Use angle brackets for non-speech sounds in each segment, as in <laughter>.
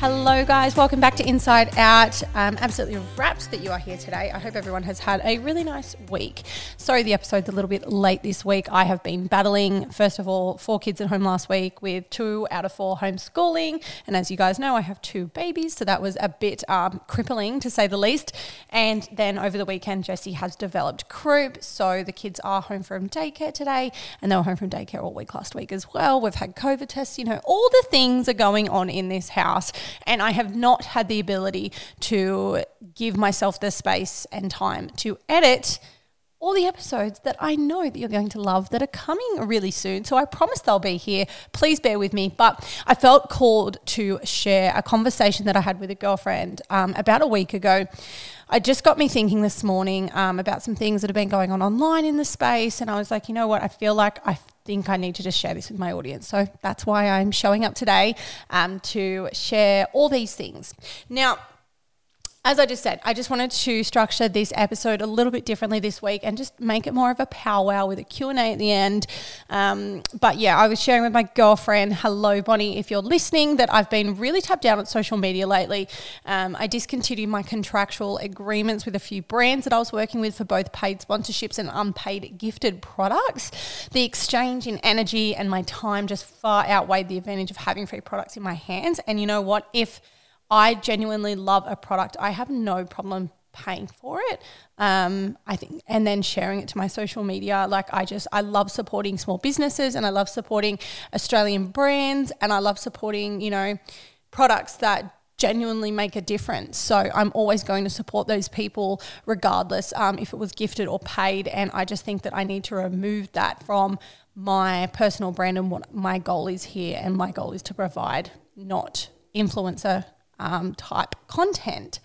Hello, guys. Welcome back to Inside Out. I'm absolutely rapt that you are here today. I hope everyone has had a really nice week. Sorry, the episode's a little bit late this week. I have been battling, first of all, four kids at home last week with two out of four homeschooling. And as you guys know, I have two babies. So that was a bit um, crippling to say the least. And then over the weekend, Jesse has developed croup. So the kids are home from daycare today. And they were home from daycare all week last week as well. We've had COVID tests. You know, all the things are going on in this house and I have not had the ability to give myself the space and time to edit all the episodes that I know that you're going to love that are coming really soon. So I promise they'll be here. Please bear with me. But I felt called to share a conversation that I had with a girlfriend um, about a week ago. I just got me thinking this morning um, about some things that have been going on online in the space. And I was like, you know what? I feel like I think I need to just share this with my audience. So that's why I'm showing up today um, to share all these things. Now, as I just said, I just wanted to structure this episode a little bit differently this week and just make it more of a powwow with a Q&A at the end. Um, but yeah, I was sharing with my girlfriend, hello Bonnie, if you're listening, that I've been really tapped down on social media lately. Um, I discontinued my contractual agreements with a few brands that I was working with for both paid sponsorships and unpaid gifted products. The exchange in energy and my time just far outweighed the advantage of having free products in my hands. And you know what? If I genuinely love a product. I have no problem paying for it. Um, I think, and then sharing it to my social media. Like I just, I love supporting small businesses and I love supporting Australian brands and I love supporting, you know, products that genuinely make a difference. So I'm always going to support those people regardless um, if it was gifted or paid. And I just think that I need to remove that from my personal brand and what my goal is here. And my goal is to provide, not influencer um, type content.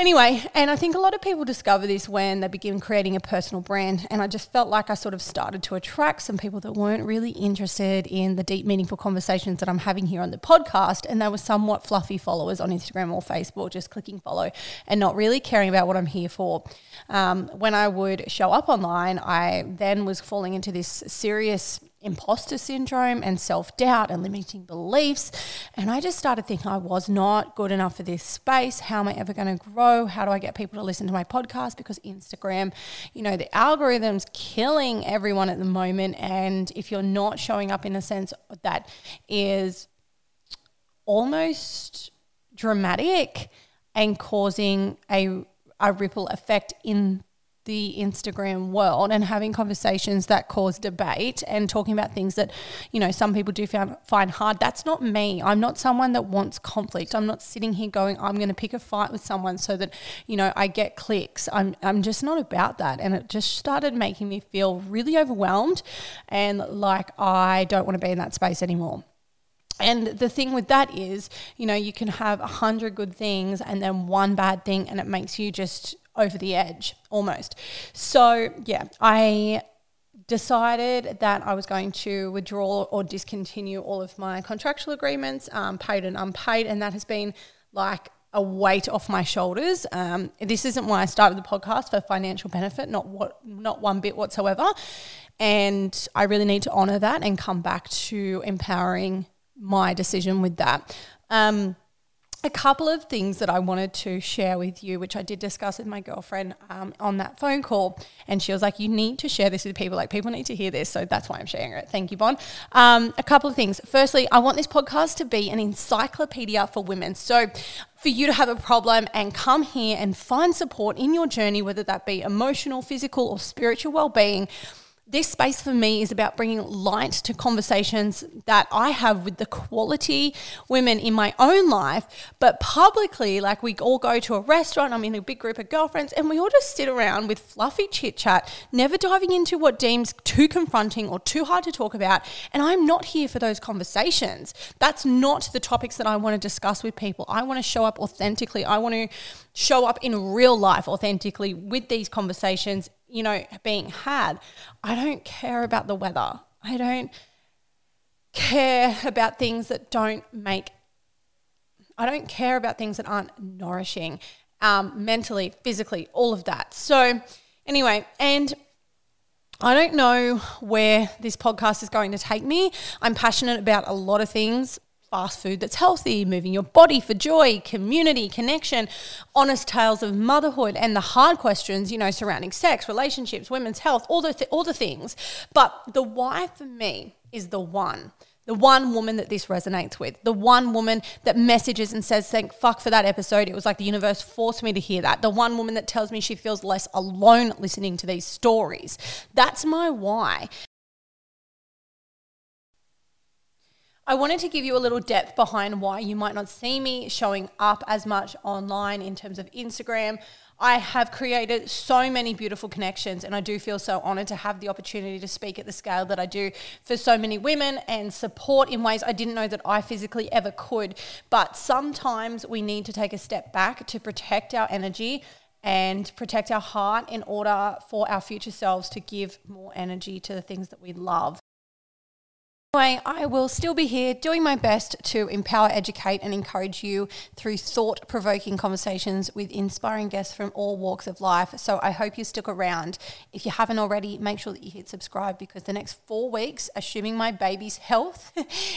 Anyway, and I think a lot of people discover this when they begin creating a personal brand. And I just felt like I sort of started to attract some people that weren't really interested in the deep, meaningful conversations that I'm having here on the podcast. And they were somewhat fluffy followers on Instagram or Facebook, just clicking follow and not really caring about what I'm here for. Um, when I would show up online, I then was falling into this serious imposter syndrome and self doubt and limiting beliefs. And I just started thinking I was not good enough for this space. How am I ever going to grow? How do I get people to listen to my podcast? Because Instagram, you know, the algorithm's killing everyone at the moment. And if you're not showing up in a sense that is almost dramatic and causing a, a ripple effect in the Instagram world and having conversations that cause debate and talking about things that, you know, some people do find, find hard. That's not me. I'm not someone that wants conflict. I'm not sitting here going, I'm going to pick a fight with someone so that, you know, I get clicks. I'm, I'm just not about that. And it just started making me feel really overwhelmed and like I don't want to be in that space anymore. And the thing with that is, you know, you can have a hundred good things and then one bad thing, and it makes you just over the edge almost. So, yeah, I decided that I was going to withdraw or discontinue all of my contractual agreements, um, paid and unpaid, and that has been like a weight off my shoulders. Um, this isn't why I started the podcast for financial benefit, not what, not one bit whatsoever. And I really need to honor that and come back to empowering my decision with that. Um, a couple of things that I wanted to share with you, which I did discuss with my girlfriend um, on that phone call. And she was like, You need to share this with people. Like, people need to hear this. So that's why I'm sharing it. Thank you, Bon. Um, a couple of things. Firstly, I want this podcast to be an encyclopedia for women. So, for you to have a problem and come here and find support in your journey, whether that be emotional, physical, or spiritual well being this space for me is about bringing light to conversations that I have with the quality women in my own life, but publicly, like we all go to a restaurant, I'm in a big group of girlfriends, and we all just sit around with fluffy chit chat, never diving into what deems too confronting or too hard to talk about. And I'm not here for those conversations. That's not the topics that I want to discuss with people. I want to show up authentically. I want to show up in real life authentically with these conversations you know, being had. I don't care about the weather. I don't care about things that don't make, I don't care about things that aren't nourishing um, mentally, physically, all of that. So, anyway, and I don't know where this podcast is going to take me. I'm passionate about a lot of things fast food that's healthy, moving your body for joy, community, connection, honest tales of motherhood, and the hard questions, you know, surrounding sex, relationships, women's health, all the, th- all the things. But the why for me is the one. The one woman that this resonates with, the one woman that messages and says, Thank fuck for that episode. It was like the universe forced me to hear that. The one woman that tells me she feels less alone listening to these stories. That's my why. I wanted to give you a little depth behind why you might not see me showing up as much online in terms of Instagram. I have created so many beautiful connections, and I do feel so honored to have the opportunity to speak at the scale that I do for so many women and support in ways I didn't know that I physically ever could. But sometimes we need to take a step back to protect our energy and protect our heart in order for our future selves to give more energy to the things that we love. Anyway, I will still be here doing my best to empower, educate, and encourage you through thought provoking conversations with inspiring guests from all walks of life. So I hope you stick around. If you haven't already, make sure that you hit subscribe because the next four weeks, assuming my baby's health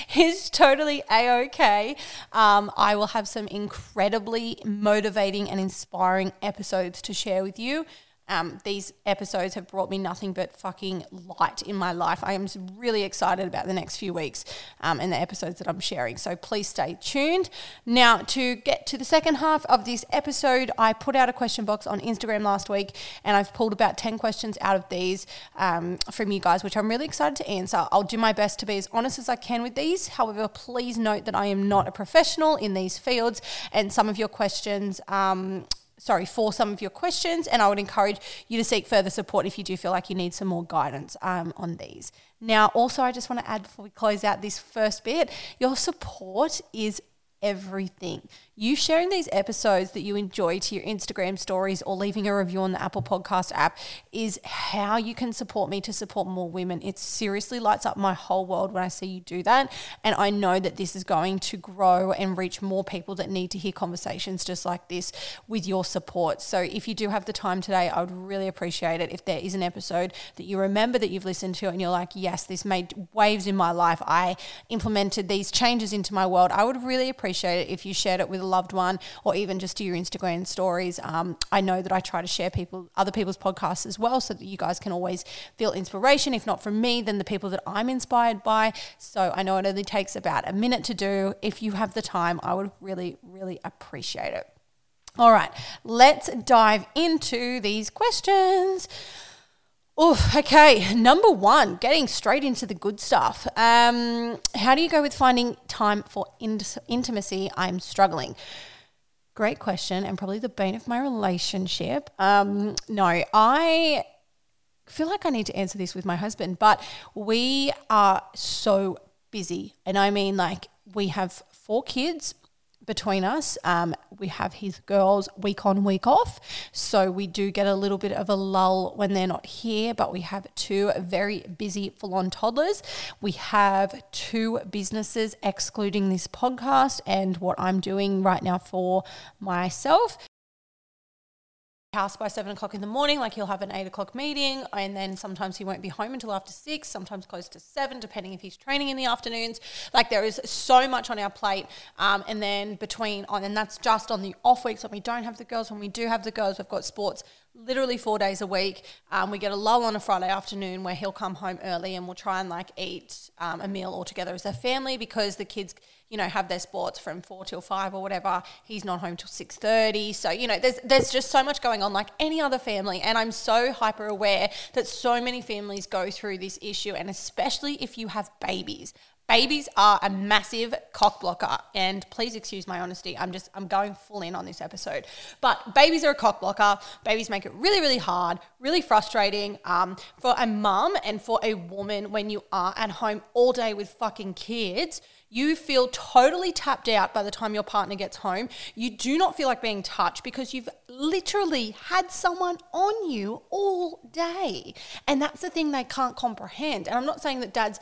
<laughs> is totally a okay, um, I will have some incredibly motivating and inspiring episodes to share with you. Um, these episodes have brought me nothing but fucking light in my life. I am really excited about the next few weeks um, and the episodes that I'm sharing. So please stay tuned. Now, to get to the second half of this episode, I put out a question box on Instagram last week and I've pulled about 10 questions out of these um, from you guys, which I'm really excited to answer. I'll do my best to be as honest as I can with these. However, please note that I am not a professional in these fields and some of your questions um, sorry, for some of your questions. And I would encourage you to seek further support if you do feel like you need some more guidance um, on these. Now, also, I just want to add before we close out this first bit your support is everything. You sharing these episodes that you enjoy to your Instagram stories or leaving a review on the Apple Podcast app is how you can support me to support more women. It seriously lights up my whole world when I see you do that. And I know that this is going to grow and reach more people that need to hear conversations just like this with your support. So if you do have the time today, I would really appreciate it if there is an episode that you remember that you've listened to and you're like, yes, this made waves in my life. I implemented these changes into my world. I would really appreciate it if you shared it with loved one or even just to your Instagram stories. Um, I know that I try to share people other people's podcasts as well so that you guys can always feel inspiration. If not from me, then the people that I'm inspired by. So I know it only takes about a minute to do. If you have the time, I would really, really appreciate it. All right, let's dive into these questions. Oof, okay. Number one, getting straight into the good stuff. Um, how do you go with finding time for int- intimacy? I'm struggling. Great question, and probably the bane of my relationship. Um, no, I feel like I need to answer this with my husband, but we are so busy. And I mean, like, we have four kids, between us. Um, we have his girls week on, week off. So we do get a little bit of a lull when they're not here, but we have two very busy, full on toddlers. We have two businesses, excluding this podcast and what I'm doing right now for myself house by seven o'clock in the morning. Like he'll have an eight o'clock meeting, and then sometimes he won't be home until after six, sometimes close to seven, depending if he's training in the afternoons. Like there is so much on our plate. Um, and then between, on, and that's just on the off weeks when we don't have the girls. When we do have the girls, we've got sports literally four days a week. Um, we get a lull on a Friday afternoon where he'll come home early and we'll try and like eat um, a meal all together as a family because the kids you know have their sports from four till five or whatever. He's not home till 6.30 so you know there's there's just so much going on like any other family. And i'm so hyper aware that so many families go through this issue and especially if you have babies. Babies are a massive cock blocker. And please excuse my honesty i'm just i'm going full in on this episode. But babies are a cock blocker. Babies make it really really hard really frustrating um, for a mum and for a woman when you are at home all day with fucking kids you feel totally tapped out by the time your partner gets home. You do not feel like being touched because you've literally had someone on you all day. And that's the thing they can't comprehend. And I'm not saying that dads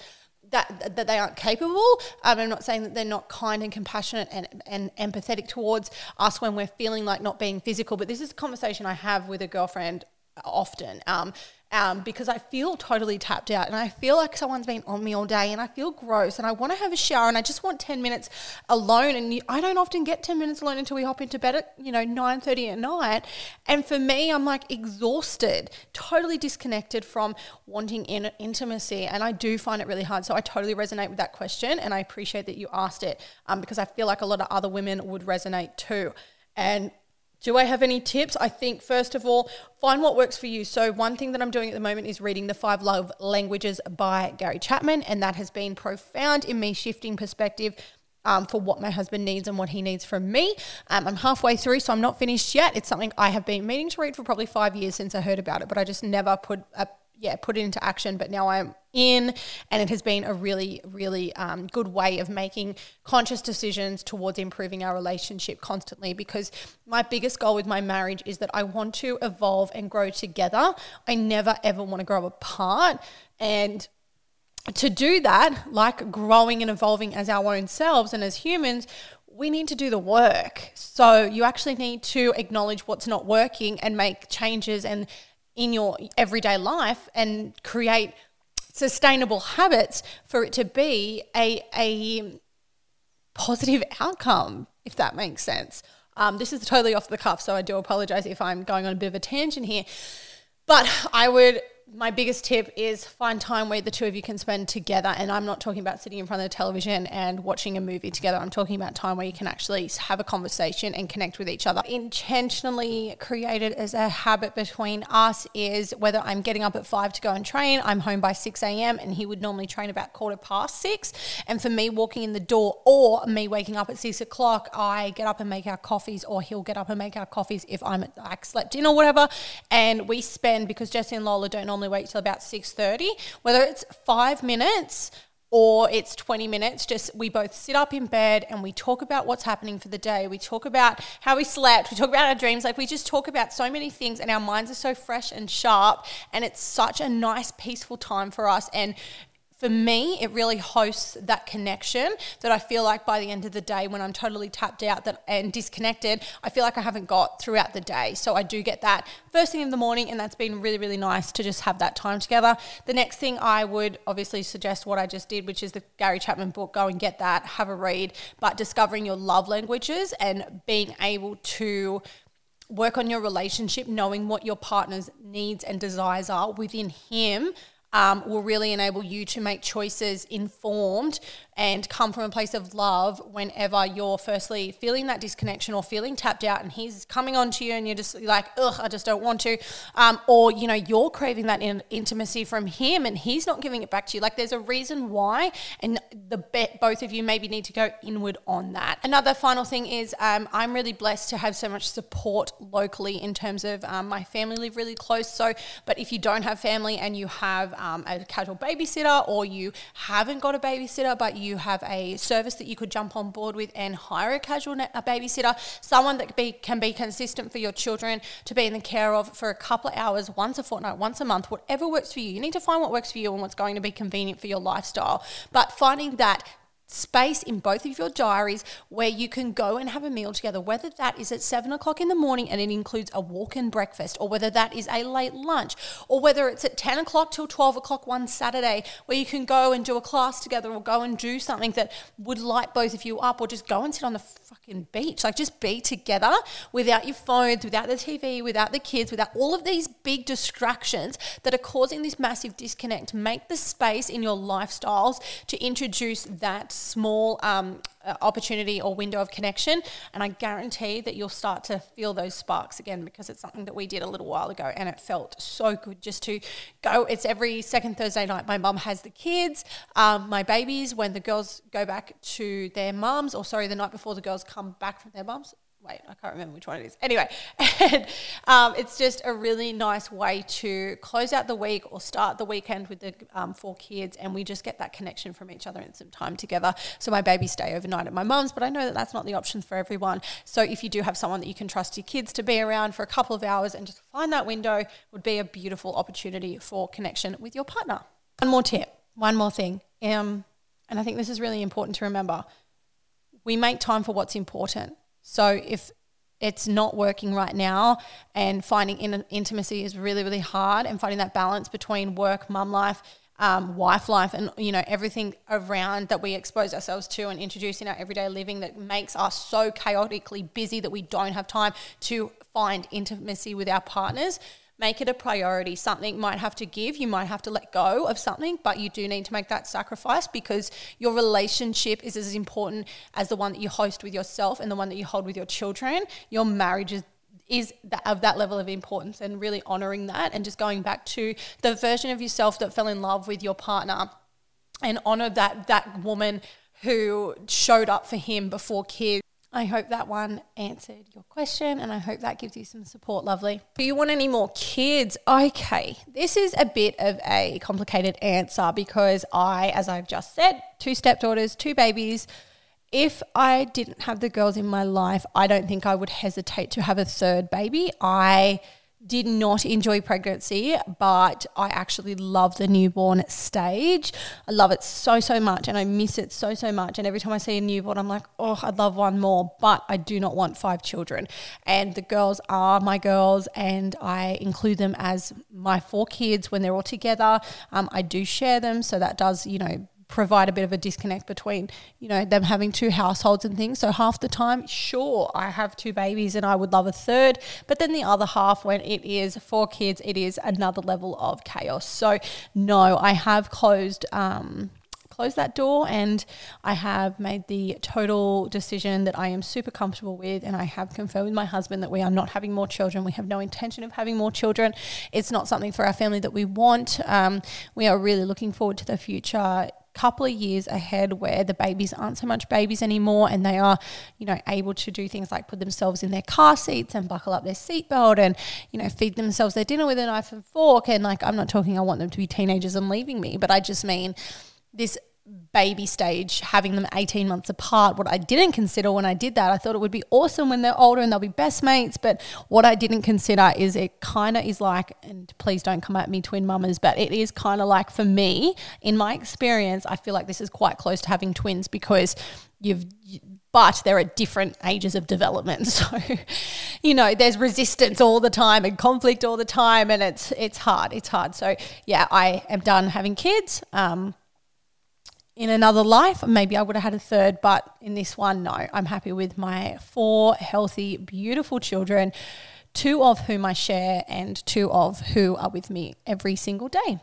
that that they aren't capable. Um, I'm not saying that they're not kind and compassionate and, and empathetic towards us when we're feeling like not being physical. But this is a conversation I have with a girlfriend often. Um, um, because I feel totally tapped out and I feel like someone's been on me all day and I feel gross and I want to have a shower and I just want 10 minutes alone and I don't often get 10 minutes alone until we hop into bed at you know 9:30 at night. And for me I'm like exhausted totally disconnected from wanting in- intimacy and I do find it really hard. So I totally resonate with that question and I appreciate that you asked it um, because I feel like a lot of other women would resonate too. And do I have any tips? I think, first of all, find what works for you. So, one thing that I'm doing at the moment is reading The Five Love Languages by Gary Chapman, and that has been profound in me shifting perspective. Um, for what my husband needs and what he needs from me. Um, I'm halfway through, so I'm not finished yet. It's something I have been meaning to read for probably five years since I heard about it, but I just never put a yeah, put it into action. But now I'm in, and it has been a really, really um, good way of making conscious decisions towards improving our relationship constantly. Because my biggest goal with my marriage is that I want to evolve and grow together. I never ever want to grow apart. And to do that, like growing and evolving as our own selves and as humans, we need to do the work. So you actually need to acknowledge what's not working and make changes and in your everyday life and create sustainable habits for it to be a, a positive outcome, if that makes sense. Um, this is totally off the cuff, so I do apologize if I'm going on a bit of a tangent here. But I would my biggest tip is find time where the two of you can spend together. And I'm not talking about sitting in front of the television and watching a movie together. I'm talking about time where you can actually have a conversation and connect with each other. Intentionally created as a habit between us is whether I'm getting up at five to go and train, I'm home by 6 a.m. and he would normally train about quarter past six. And for me, walking in the door or me waking up at six o'clock, I get up and make our coffees, or he'll get up and make our coffees if I'm like slept in or whatever. And we spend because Jesse and Lola don't normally normally wait till about 6.30 whether it's five minutes or it's 20 minutes just we both sit up in bed and we talk about what's happening for the day. We talk about how we slept. We talk about our dreams. Like we just talk about so many things and our minds are so fresh and sharp and it's such a nice peaceful time for us. And for me, it really hosts that connection that I feel like by the end of the day, when I'm totally tapped out that and disconnected, I feel like I haven't got throughout the day. So I do get that first thing in the morning, and that's been really, really nice to just have that time together. The next thing I would obviously suggest what I just did, which is the Gary Chapman book. Go and get that, have a read, but discovering your love languages and being able to work on your relationship, knowing what your partner's needs and desires are within him um, will really enable you to make choices informed and come from a place of love whenever you're firstly feeling that disconnection or feeling tapped out and he's coming on to you and you're just like, ugh, I just don't want to. Um, or, you know, you're craving that in- intimacy from him and he's not giving it back to you. Like there's a reason why. And the both of you maybe need to go inward on that. Another final thing is um, I'm really blessed to have so much support locally in terms of um, my family live really close. So, but if you don't have family and you have um, a casual babysitter or you haven't got a babysitter, but you have a service that you could jump on board with and hire a casual a babysitter, someone that be, can be consistent for your children to be in the care of for a couple of hours, once a fortnight, once a month, whatever works for you. You need to find what works for you and what's going to be convenient for your lifestyle. But finding that space in both of your diaries where you can go and have a meal together, whether that is at seven o'clock in the morning and it includes a walk in breakfast, or whether that is a late lunch, or whether it's at 10 o'clock till 12 o'clock one Saturday where you can go and do a class together or go and do something that would light both of you up, or just go and sit on the fucking beach. Like just be together without your phones, without the TV, without the kids, without all of these big distractions that are causing this massive disconnect. Make the space in your lifestyles to introduce that small um, uh, opportunity or window of connection. And I guarantee that you'll start to feel those sparks again because it's something that we did a little while ago and it felt so good just to go. It's every second Thursday night. My mum has the kids, um, my babies, when the girls go back to their mums, or sorry, the night before the girls come back from their mums wait, I can't remember which one it is. Anyway, <laughs> and um, it's just a really nice way to close out the week or start the weekend with the um, four kids, and we just get that connection from each other and some time together. So my babies stay overnight at my mum's, but I know that that's not the option for everyone. So if you do have someone that you can trust your kids to be around for a couple of hours and just find that window, would be a beautiful opportunity for connection with your partner. One more tip, one more thing, um, and I think this is really important to remember. We make time for what's important so if it's not working right now and finding in- intimacy is really really hard and finding that balance between work mum life um, wife life and you know everything around that we expose ourselves to and introduce in our everyday living that makes us so chaotically busy that we don't have time to find intimacy with our partners make it a priority. Something might have to give, you might have to let go of something, but you do need to make that sacrifice because your relationship is as important as the one that you host with yourself and the one that you hold with your children. Your marriage is is that, of that level of importance and really honoring that and just going back to the version of yourself that fell in love with your partner and honor that that woman who showed up for him before kids I hope that one answered your question and I hope that gives you some support, lovely. Do you want any more kids? Okay, this is a bit of a complicated answer because I, as I've just said, two stepdaughters, two babies. If I didn't have the girls in my life, I don't think I would hesitate to have a third baby. I did not enjoy pregnancy, but I actually love the newborn stage. I love it so, so much and I miss it so, so much. And every time I see a newborn, I'm like, oh, I'd love one more, but I do not want five children. And the girls are my girls and I include them as my four kids when they're all together. Um, I do share them, so that does, you know, provide a bit of a disconnect between, you know, them having two households and things. So half the time, sure, I have two babies and I would love a third, but then the other half when it is four kids, it is another level of chaos. So no, I have closed um closed that door and I have made the total decision that I am super comfortable with and I have confirmed with my husband that we are not having more children. We have no intention of having more children. It's not something for our family that we want. Um, we are really looking forward to the future couple of years ahead where the babies aren't so much babies anymore and they are, you know, able to do things like put themselves in their car seats and buckle up their seatbelt and, you know, feed themselves their dinner with a knife and fork. And like, I'm not talking, I want them to be teenagers and leaving me, but I just mean this baby stage, having them 18 months apart. What I didn't consider when I did that, I thought it would be awesome when they're older and they'll be best mates. But what I didn't consider is it kind of is like, and please don't come at me, twin mamas, but it is kind of like for me, in my experience, I feel like this is quite close to having twins because you've but they're at different ages of development. <laughs> So, you know, there's resistance all the time and conflict all the time, and it's it's hard. It's hard. So, yeah, I am done having kids. Um, in another life, maybe I would have had a third, but in this one, no. I'm happy with my four healthy, beautiful children, two of whom I share and two of who are with me every single day.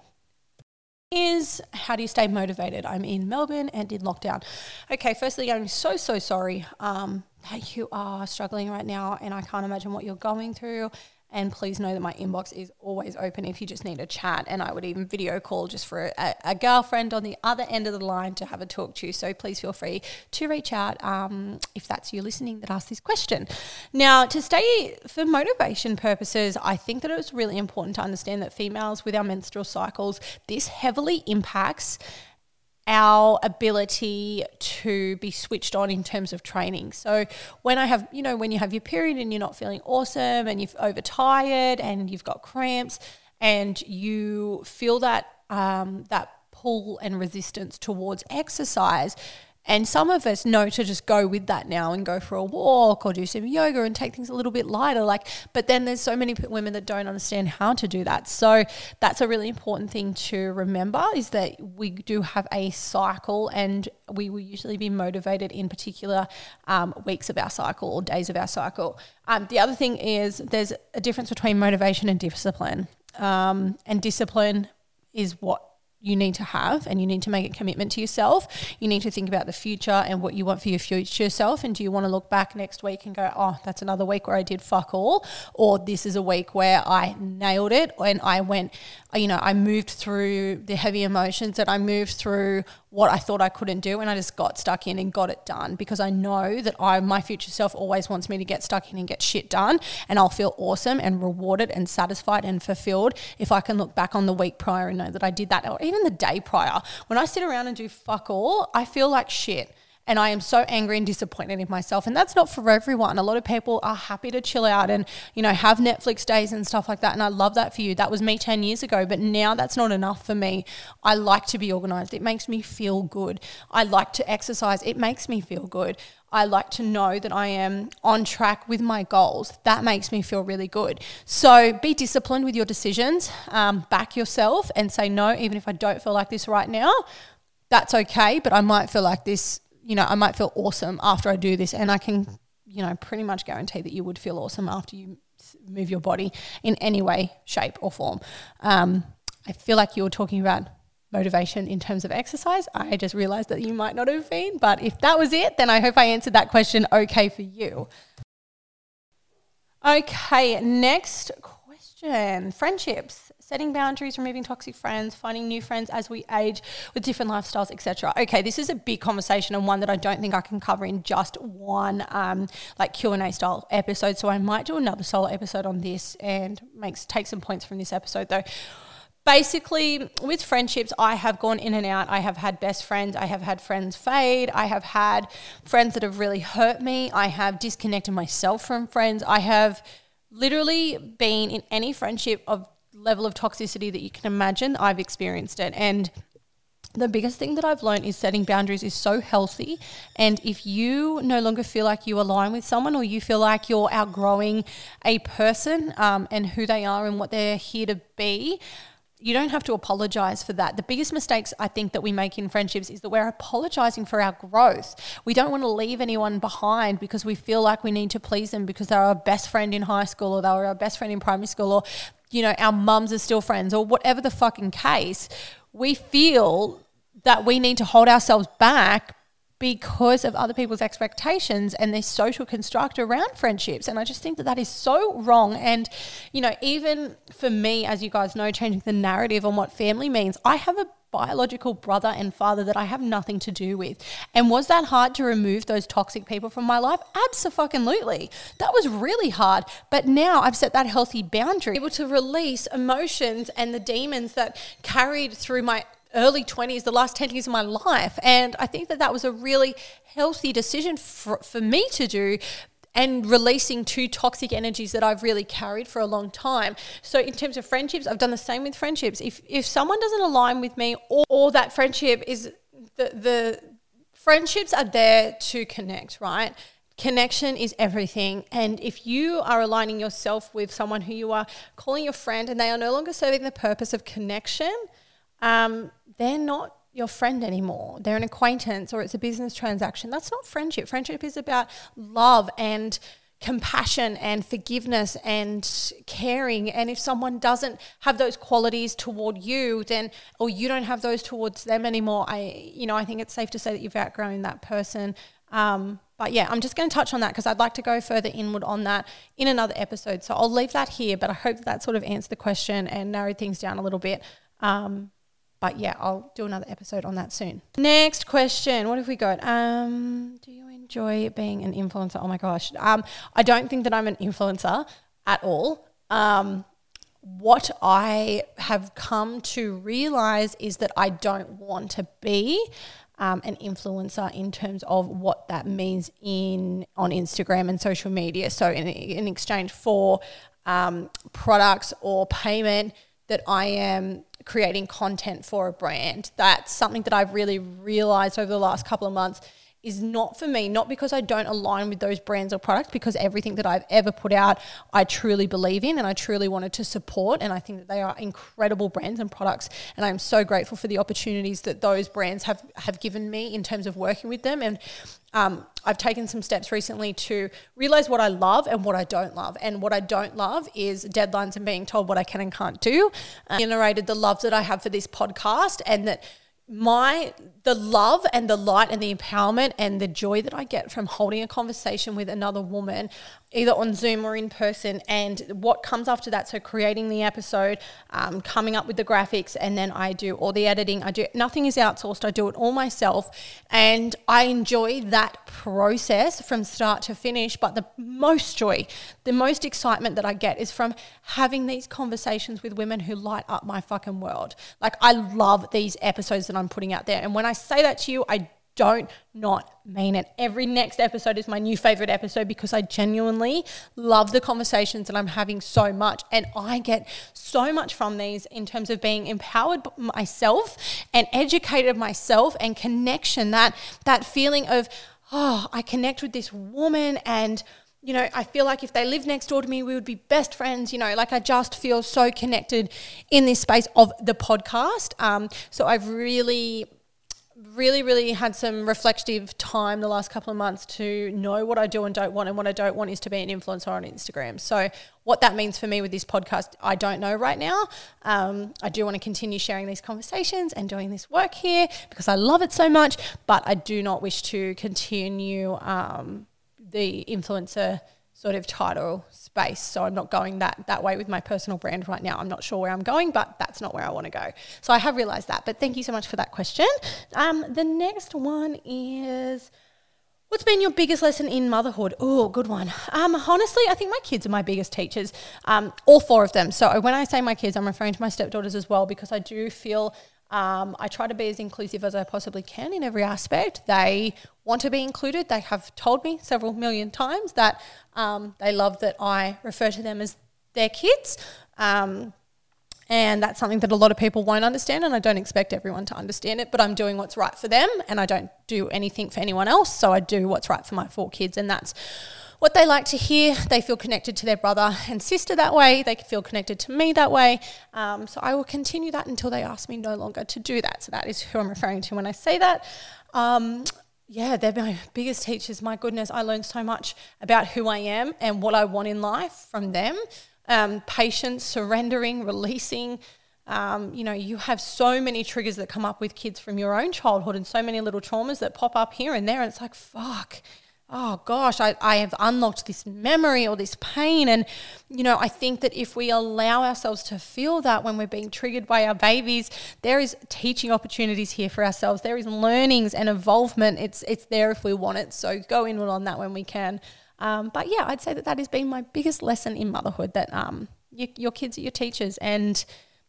Is how do you stay motivated? I'm in Melbourne and in lockdown. Okay, firstly, I'm so, so sorry um, that you are struggling right now, and I can't imagine what you're going through. And please know that my inbox is always open if you just need a chat. And I would even video call just for a, a girlfriend on the other end of the line to have a talk to. So please feel free to reach out um, if that's you listening that asked this question. Now, to stay for motivation purposes, I think that it was really important to understand that females with our menstrual cycles, this heavily impacts our ability to be switched on in terms of training. So when I have, you know, when you have your period and you're not feeling awesome and you're overtired and you've got cramps and you feel that um, that pull and resistance towards exercise, And some of us know to just go with that now and go for a walk or do some yoga and take things a little bit lighter. Like, but then there's so many women that don't understand how to do that. So that's a really important thing to remember is that we do have a cycle and we will usually be motivated in particular um, weeks of our cycle or days of our cycle. Um, the other thing is there's a difference between motivation and discipline. Um, and discipline is what you need to have and you need to make a commitment to yourself. You need to think about the future and what you want for your future self. And do you want to look back next week and go, oh, that's another week where I did fuck all? Or this is a week where I nailed it and I went, you know, I moved through the heavy emotions and I moved through what I thought I couldn't do and I just got stuck in and got it done because I know that I my future self always wants me to get stuck in and get shit done and I'll feel awesome and rewarded and satisfied and fulfilled if I can look back on the week prior and know that I did that or even the day prior. When I sit around and do fuck all, I feel like shit and I am so angry and disappointed in myself. And that's not for everyone. A lot of people are happy to chill out and, you know, have Netflix days and stuff like that. And I love that for you. That was me 10 years ago, but now that's not enough for me. I like to be organized. It makes me feel good. I like to exercise. It makes me feel good. I like to know that I am on track with my goals. That makes me feel really good. So be disciplined with your decisions, um, back yourself and say no, even if I don't feel like this right now. That's okay, but I might feel like this you know, I might feel awesome after I do this. And I can, you know, pretty much guarantee that you would feel awesome after you move your body in any way, shape, or form. Um, I feel like you were talking about motivation in terms of exercise. I just realized that you might not have been, but if that was it, then I hope I answered that question okay for you. Okay, next question friendships setting boundaries, removing toxic friends, finding new friends as we age with different lifestyles, etc. Okay, this is a big conversation and one that I don't think I can cover in just one um, like Q and A style episode. So I might do another solo episode on this and makes take some points from this episode though. Basically with friendships i have gone in and out. I have had best friends. I have had friends fade. I have had friends that have really hurt me. I have disconnected myself from friends. I have literally been in any friendship of level of toxicity that you can imagine, I've experienced it. And the biggest thing that I've learned is setting boundaries is so healthy. And if you no longer feel like you align with someone or you feel like you're outgrowing a person um, and who they are and what they're here to be, you don't have to apologize for that. The biggest mistakes I think that we make in friendships is that we're apologizing for our growth. We don't want to leave anyone behind because we feel like we need to please them because they're our best friend in high school or they were our best friend in primary school or you know, our mums are still friends or whatever the fucking case, we feel that we need to hold ourselves back because of other people's expectations and this social construct around friendships. And I just think that that is so wrong. And, you know, even for me, as you guys know, changing the narrative on what family means, I have a biological brother and father that I have nothing to do with. And was that hard to remove those toxic people from my life? Absolutely. That was really hard. But now I've set that healthy boundary, able to release emotions and the demons that carried through my early 20s, the last 10 years of my life. And I think that that was a really healthy decision for, for me to do and releasing two toxic energies that I've really carried for a long time. So in terms of friendships, I've done the same with friendships. If if someone doesn't align with me or, or that friendship is the the friendships are there to connect, right? Connection is everything. And if you are aligning yourself with someone who you are calling your friend and they are no longer serving the purpose of connection, um, they're not your friend anymore. They're an acquaintance or it's a business transaction. That's not friendship. Friendship is about love and compassion and forgiveness and caring and if someone doesn't have those qualities toward you then or you don't have those towards them anymore i you know i think it's safe to say that you've outgrown that person um, but yeah i'm just going to touch on that because i'd like to go further inward on that in another episode so i'll leave that here but i hope that, that sort of answered the question and narrowed things down a little bit um, but yeah, I'll do another episode on that soon. Next question. What have we got? Um, do you enjoy being an influencer? Oh my gosh. Um, I don't think that I'm an influencer at all. Um, what I have come to realize is that I don't want to be um, an influencer in terms of what that means in on Instagram and social media. So in, in exchange for um, products or payment, that I am creating content for a brand. That's something that I've really realized over the last couple of months is not for me, not because I don't align with those brands or products, because everything that I've ever put out, I truly believe in and I truly wanted to support. And I think that they are incredible brands and products. And I'm so grateful for the opportunities that those brands have, have given me in terms of working with them. And um, I've taken some steps recently to realize what I love and what I don't love. And what I don't love is deadlines and being told what I can and can't do. Uh, generated the love that I have for this podcast and that my the love and the light and the empowerment and the joy that I get from holding a conversation with another woman either on Zoom or in person, and what comes after that. So, creating the episode, um, coming up with the graphics, and then I do all the editing. I do nothing is outsourced, I do it all myself, and I enjoy that process from start to finish. But the most joy, the most excitement that I get is from having these conversations with women who light up my fucking world. Like, I love these episodes that I'm putting out there, and when I say that to you, I don't not mean it. Every next episode is my new favorite episode because I genuinely love the conversations that I'm having so much. And I get so much from these in terms of being empowered myself and educated myself and connection. That that feeling of, oh, I connect with this woman and you know, I feel like if they lived next door to me, we would be best friends. You know, like I just feel so connected in this space of the podcast. Um, so I've really really, really had some reflective time the last couple of months to know what I do and don't want. And what I don't want is to be an influencer on Instagram. So, what that means for me with this podcast, I don't know right now. Um, I do want to continue sharing these conversations and doing this work here because I love it so much, but I do not wish to continue um, the influencer sort of title space. So I'm not going that that way with my personal brand right now. I'm not sure where I'm going, but that's not where I want to go. So I have realized that. But thank you so much for that question. Um, the next one is. What's been your biggest lesson in motherhood? Oh, good one. Um, honestly, I think my kids are my biggest teachers, um, all four of them. So when I say my kids, I'm referring to my stepdaughters as well because I do feel um, I try to be as inclusive as I possibly can in every aspect. They want to be included. They have told me several million times that um, they love that I refer to them as their kids. Um, and that's something that a lot of people won't understand, and I don't expect everyone to understand it, but I'm doing what's right for them, and I don't do anything for anyone else. So I do what's right for my four kids, and that's what they like to hear. They feel connected to their brother and sister that way. They feel connected to me that way. Um, so I will continue that until they ask me no longer to do that. So that is who I'm referring to when I say that. Um, yeah, they're my biggest teachers. My goodness, I learned so much about who I am and what I want in life from them. Um, patience, surrendering, releasing. Um, you know, you have so many triggers that come up with kids from your own childhood and so many little traumas that pop up here and there. And it's like, fuck, oh gosh, I, I have unlocked this memory or this pain. And, you know, I think that if we allow ourselves to feel that when we're being triggered by our babies, there is teaching opportunities here for ourselves. There is learnings and involvement. It's, it's there if we want it. So go inward on that when we can. Um, but yeah, I'd say that that has been my biggest lesson in motherhood that um, you, your kids are your teachers and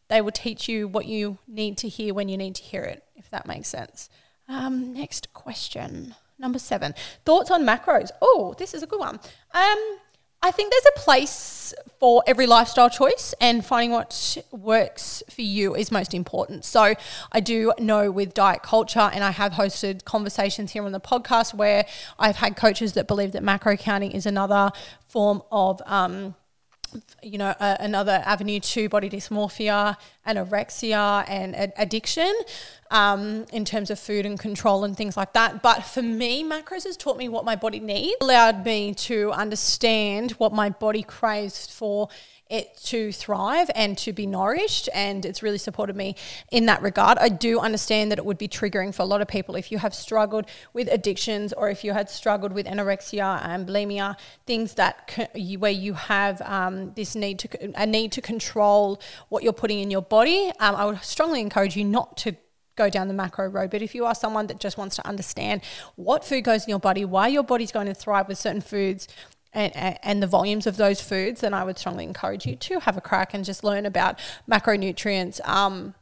they will teach you what you need to hear when you need to hear it, if that makes sense. Um, next question. Number seven, thoughts on macros. Oh, this is a good one. Um, I think there's a place for every lifestyle choice, and finding what works for you is most important. So, I do know with diet culture, and I have hosted conversations here on the podcast where I've had coaches that believe that macro counting is another form of. Um, you know, another avenue to body dysmorphia, anorexia, and addiction um, in terms of food and control and things like that. But for me, macros has taught me what my body needs, allowed me to understand what my body craves for it to thrive and to be nourished and it's really supported me in that regard. I do understand that it would be triggering for a lot of people if you have struggled with addictions or if you had struggled with anorexia and bulimia, things that where you have um, this need to a need to control what you're putting in your body. Um, I would strongly encourage you not to go down the macro road. But if you are someone that just wants to understand what food goes in your body, why your body's going to thrive with certain foods, and, and, the volumes of those foods, then I would strongly encourage you to have a crack and just learn about macronutrients. Um,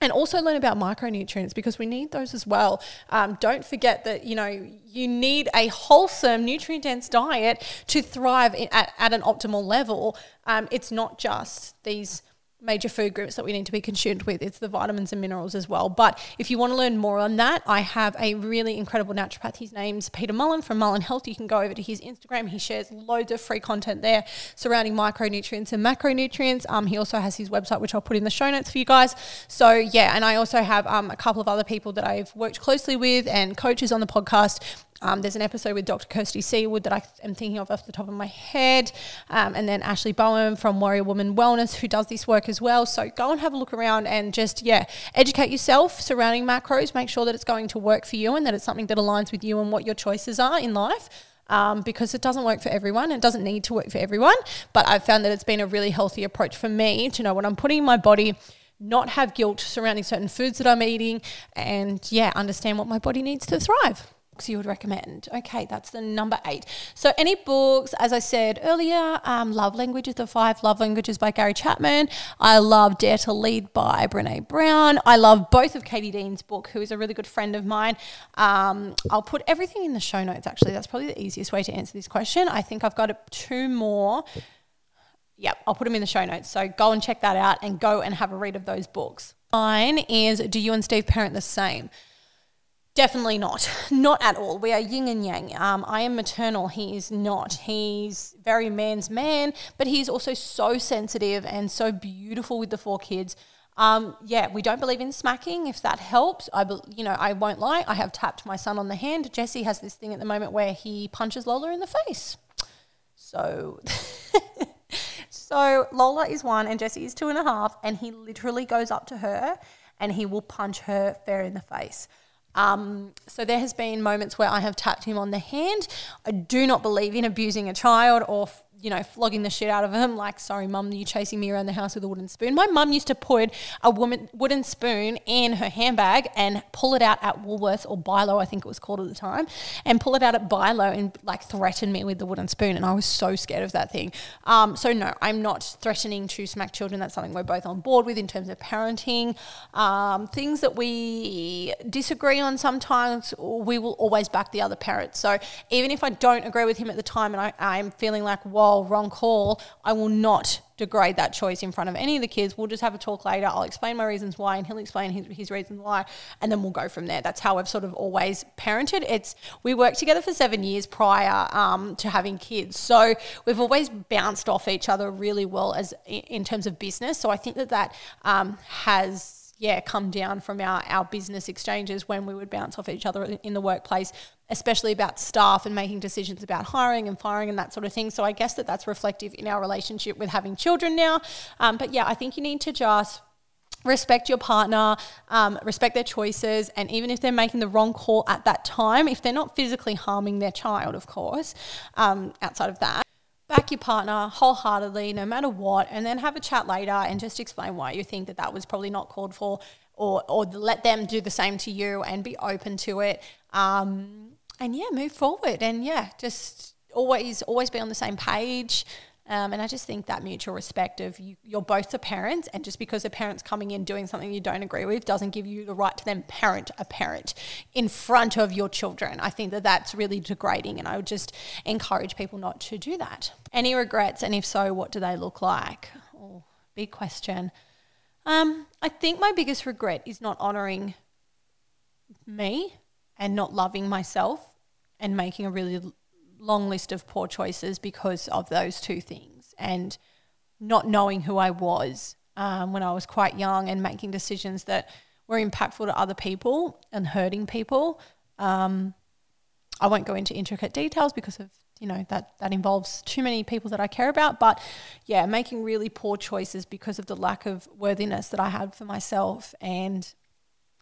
and also learn about micronutrients because we need those as well. Um, don't forget that you know you need a wholesome, nutrient dense diet to thrive at, at an optimal level. Um, it's not just these major food groups that we need to be consumed with. It's the vitamins and minerals as well. But if you want to learn more on that, I have a really incredible naturopath. His name's Peter Mullen from Mullen Health. You can go over to his Instagram. He shares loads of free content there surrounding micronutrients and macronutrients. Um, he also has his website, which I'll put in the show notes for you guys. So yeah, and I also have um, a couple of other people that I've worked closely with and coaches on the podcast um, there's an episode with Dr. Kirsty Seward that I am thinking of off the top of my head. Um, and then Ashley Bowen from Warrior Women Wellness, who does this work as well. So go and have a look around and just, yeah, educate yourself surrounding macros. Make sure that it's going to work for you and that it's something that aligns with you and what your choices are in life. Um, because it doesn't work for everyone. It doesn't need to work for everyone. But I've found that it's been a really healthy approach for me to know what I'm putting in my body not have guilt surrounding certain foods that I'm eating, and yeah, understand what my body needs to thrive books you would recommend? Okay, that's the number eight. So, any books, as I said earlier, um, Love Languages, The Five Love Languages by Gary Chapman. I love Dare to Lead by Brene Brown. I love both of Katie Dean's book, who is a really good friend of mine. Um, I'll put everything in the show notes, actually. That's probably the easiest way to answer this question. I think I've got two more. Yep, I'll put them in the show notes. So go and check that out and go and have a read of those books. Mine is Do You and Steve Parent the Same? Definitely not. Not at all. We are yin and yang. Um, I am maternal. He is not. He's very man's man, but he's also so sensitive and so beautiful with the four kids. Um, yeah, we don't believe in smacking. If that helps, I, be, you know, I won't lie. I have tapped my son on the hand. Jesse has this thing at the moment where he punches Lola in the face. So, <laughs> so Lola is one and Jesse is two and a half, and he literally goes up to her and he will punch her fair in the face. Um, so there has been moments where I have tapped him on the hand. I do not believe in abusing a child or you know, flogging the shit out of him. Like, sorry, mum, you chasing me around the house with a wooden spoon. My mum used to put a woman wooden spoon in her handbag and pull it out at Woolworths or Bi-Lo, I think it was called at the time, and pull it out at Bi-Lo and like threaten me with the wooden spoon. And I was so scared of that thing. Um, so no, I'm not threatening to smack children. That's something we're both on board with in terms of parenting. Um, things that we disagree on sometimes, we will always back the other parent. So even if I don't agree with him at the time and I, I'm feeling like, whoa, wrong call, I will not degrade that choice in front of any of the kids. We'll just have a talk later. I'll explain my reasons why, and he'll explain his, his reasons why, and then we'll go from there. That's how I've sort of always parented. It's we worked together for seven years prior um, to having kids, so we've always bounced off each other really well as in terms of business. So I think that that um, has yeah, come down from our, our business exchanges when we would bounce off each other in the workplace, especially about staff and making decisions about hiring and firing and that sort of thing. So I guess that that's reflective in our relationship with having children now. Um, but yeah, I think you need to just respect your partner, um, respect their choices, and even if they're making the wrong call at that time, if they're not physically harming their child, of course, um, outside of that, back your partner wholeheartedly, no matter what, and then have a chat later and just explain why you think that that was probably not called for, or or let them do the same to you and be open to it. Um, and yeah, move forward, and yeah, just always always be on the same page. Um, and I just think that mutual respect of you, you're both the parents, and just because a parent's coming in doing something you don't agree with doesn't give you the right to then parent a parent in front of your children. I think that that's really degrading, and I would just encourage people not to do that. Any regrets, and if so, what do they look like? Oh, big question. Um, I think my biggest regret is not honoring me and not loving myself and making a really long list of poor choices because of those two things and not knowing who I was um, when I was quite young and making decisions that were impactful to other people and hurting people. Um, I won't go into intricate details because of you know that that involves too many people that I care about. But yeah, making really poor choices because of the lack of worthiness that I had for myself and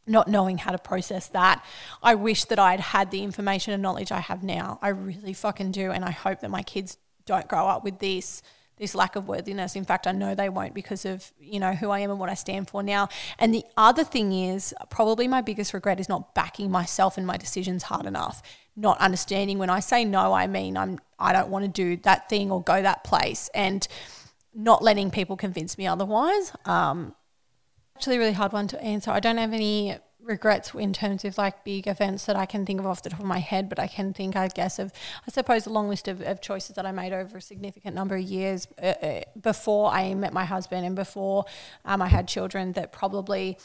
not knowing how to process that. I wish that I'd had the information and knowledge I have now. I really fucking do. And I hope that my kids don't grow up with this this lack of worthiness. In fact, I know they won't because of, you know, who I am and what I stand for now. And the other thing is probably my biggest regret is not backing myself and my decisions hard enough. Not understanding when I say no, I mean I'm I don't want to do that thing or go that place and not letting people convince me otherwise. Um, actually a really hard one to answer. I don't have any regrets in terms of like big events that I can think of off the top of my head, but I can think, I guess, of, I suppose, a long list of, of choices that I made over a significant number of years uh, uh, before I met my husband and before um, I had children that probably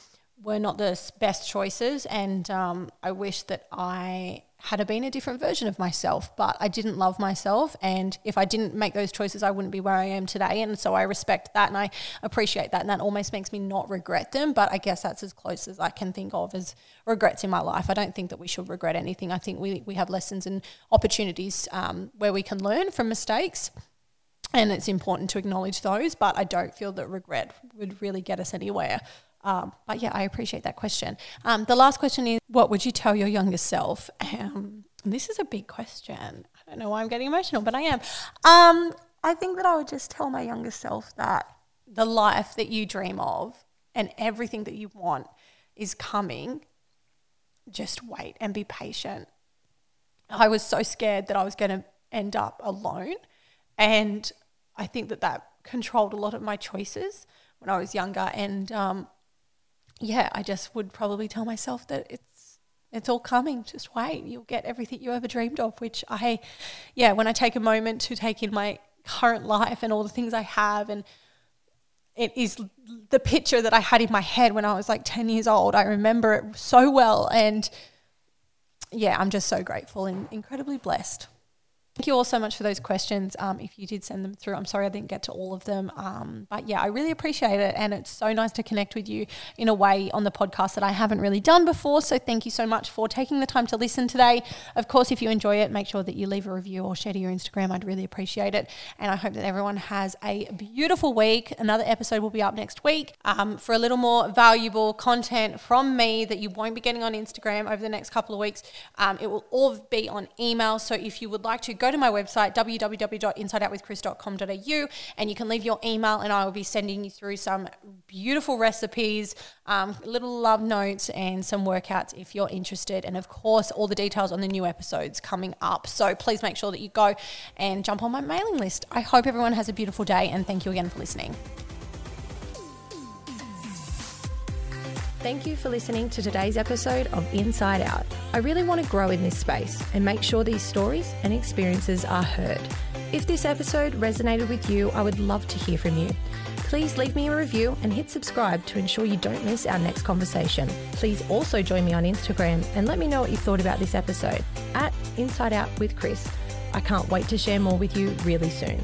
were not the best choices. And um, I wish that I had I been a different version of myself, but I didn't love myself. And if I didn't make those choices, I wouldn't be where I am today. And so I respect that and I appreciate that. And that almost makes me not regret them. But I guess that's as close as I can think of as regrets in my life. I don't think that we should regret anything. I think we, we have lessons and opportunities um, where we can learn from mistakes. And it's important to acknowledge those, but I don't feel that regret would really get us anywhere. Um, but yeah, I appreciate that question. Um, the last question is What would you tell your younger self? Um, this is a big question. I don't know why I'm getting emotional, but I am. Um, I think that I would just tell my younger self that the life that you dream of and everything that you want is coming. Just wait and be patient. I was so scared that I was going to end up alone. And I think that that controlled a lot of my choices when I was younger. And um, yeah, I just would probably tell myself that it's it's all coming. Just wait. You'll get everything you ever dreamed of, which I yeah, when I take a moment to take in my current life and all the things I have and it is the picture that I had in my head when I was like 10 years old. I remember it so well and yeah, I'm just so grateful and incredibly blessed. Thank you all so much for those questions. Um, if you did send them through, I'm sorry I didn't get to all of them. Um, but yeah, I really appreciate it. And it's so nice to connect with you in a way on the podcast that I haven't really done before. So thank you so much for taking the time to listen today. Of course, if you enjoy it, make sure that you leave a review or share to your Instagram. I'd really appreciate it. And I hope that everyone has a beautiful week. Another episode will be up next week um, for a little more valuable content from me that you won't be getting on Instagram over the next couple of weeks. Um, it will all be on email. So if you would like to go go to my website, www.insideoutwithchris.com.au, and you can leave your email, and I will be sending you through some beautiful recipes, um, little love notes, and some workouts if you're interested. And of course, all the details on the new episodes coming up. So please make sure that you go and jump on my mailing list. I hope everyone has a beautiful day, and thank you again for listening. Thank you for listening to today's episode of Inside Out. I really want to grow in this space and make sure these stories and experiences are heard. If this episode resonated with you, I would love to hear from you. Please leave me a review and hit subscribe to ensure you don't miss our next conversation. Please also join me on Instagram and let me know what you thought about this episode at Inside Out with Chris. I can't wait to share more with you really soon.